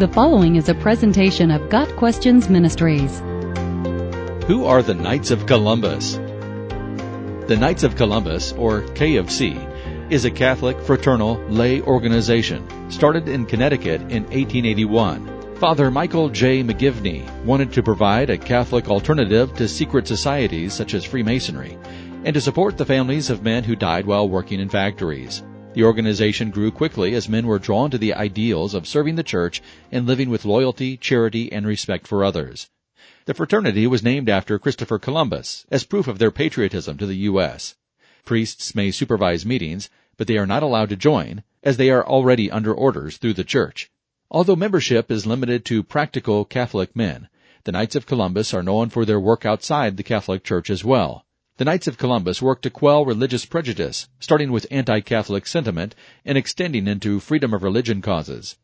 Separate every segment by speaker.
Speaker 1: The following is a presentation of Got Questions Ministries.
Speaker 2: Who are the Knights of Columbus? The Knights of Columbus, or K of C, is a Catholic fraternal lay organization started in Connecticut in 1881. Father Michael J. McGivney wanted to provide a Catholic alternative to secret societies such as Freemasonry and to support the families of men who died while working in factories. The organization grew quickly as men were drawn to the ideals of serving the church and living with loyalty, charity, and respect for others. The fraternity was named after Christopher Columbus as proof of their patriotism to the U.S. Priests may supervise meetings, but they are not allowed to join, as they are already under orders through the church. Although membership is limited to practical Catholic men, the Knights of Columbus are known for their work outside the Catholic Church as well. The Knights of Columbus worked to quell religious prejudice, starting with anti-Catholic sentiment and extending into freedom of religion causes.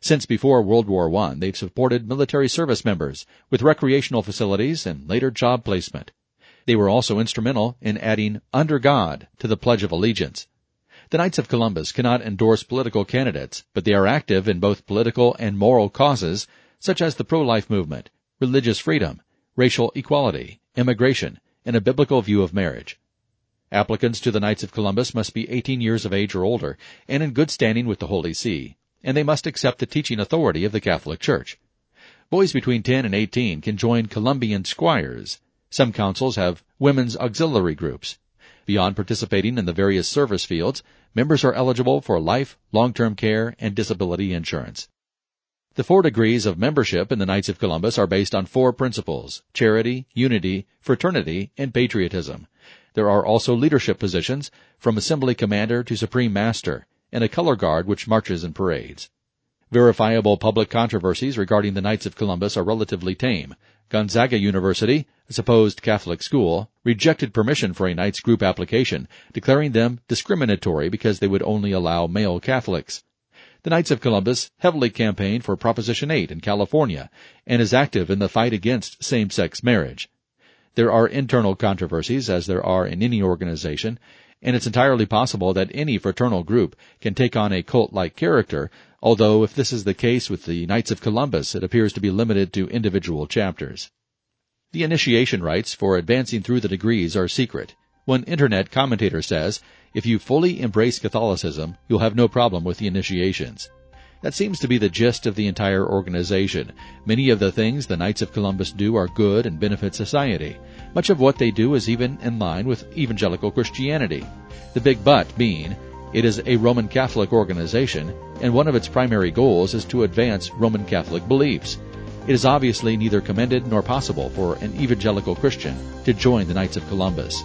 Speaker 2: Since before World War I, they've supported military service members with recreational facilities and later job placement. They were also instrumental in adding under God to the Pledge of Allegiance. The Knights of Columbus cannot endorse political candidates, but they are active in both political and moral causes such as the pro-life movement, religious freedom, racial equality, immigration, and a biblical view of marriage. Applicants to the Knights of Columbus must be 18 years of age or older and in good standing with the Holy See, and they must accept the teaching authority of the Catholic Church. Boys between 10 and 18 can join Columbian Squires. Some councils have women's auxiliary groups. Beyond participating in the various service fields, members are eligible for life, long-term care, and disability insurance. The four degrees of membership in the Knights of Columbus are based on four principles charity, unity, fraternity, and patriotism. There are also leadership positions, from assembly commander to supreme master, and a color guard which marches in parades. Verifiable public controversies regarding the Knights of Columbus are relatively tame. Gonzaga University, a supposed Catholic school, rejected permission for a Knights group application, declaring them discriminatory because they would only allow male Catholics. The Knights of Columbus heavily campaigned for Proposition 8 in California and is active in the fight against same-sex marriage. There are internal controversies as there are in any organization, and it's entirely possible that any fraternal group can take on a cult-like character, although if this is the case with the Knights of Columbus, it appears to be limited to individual chapters. The initiation rites for advancing through the degrees are secret. One internet commentator says, if you fully embrace Catholicism, you'll have no problem with the initiations. That seems to be the gist of the entire organization. Many of the things the Knights of Columbus do are good and benefit society. Much of what they do is even in line with evangelical Christianity. The big but being, it is a Roman Catholic organization, and one of its primary goals is to advance Roman Catholic beliefs. It is obviously neither commended nor possible for an evangelical Christian to join the Knights of Columbus.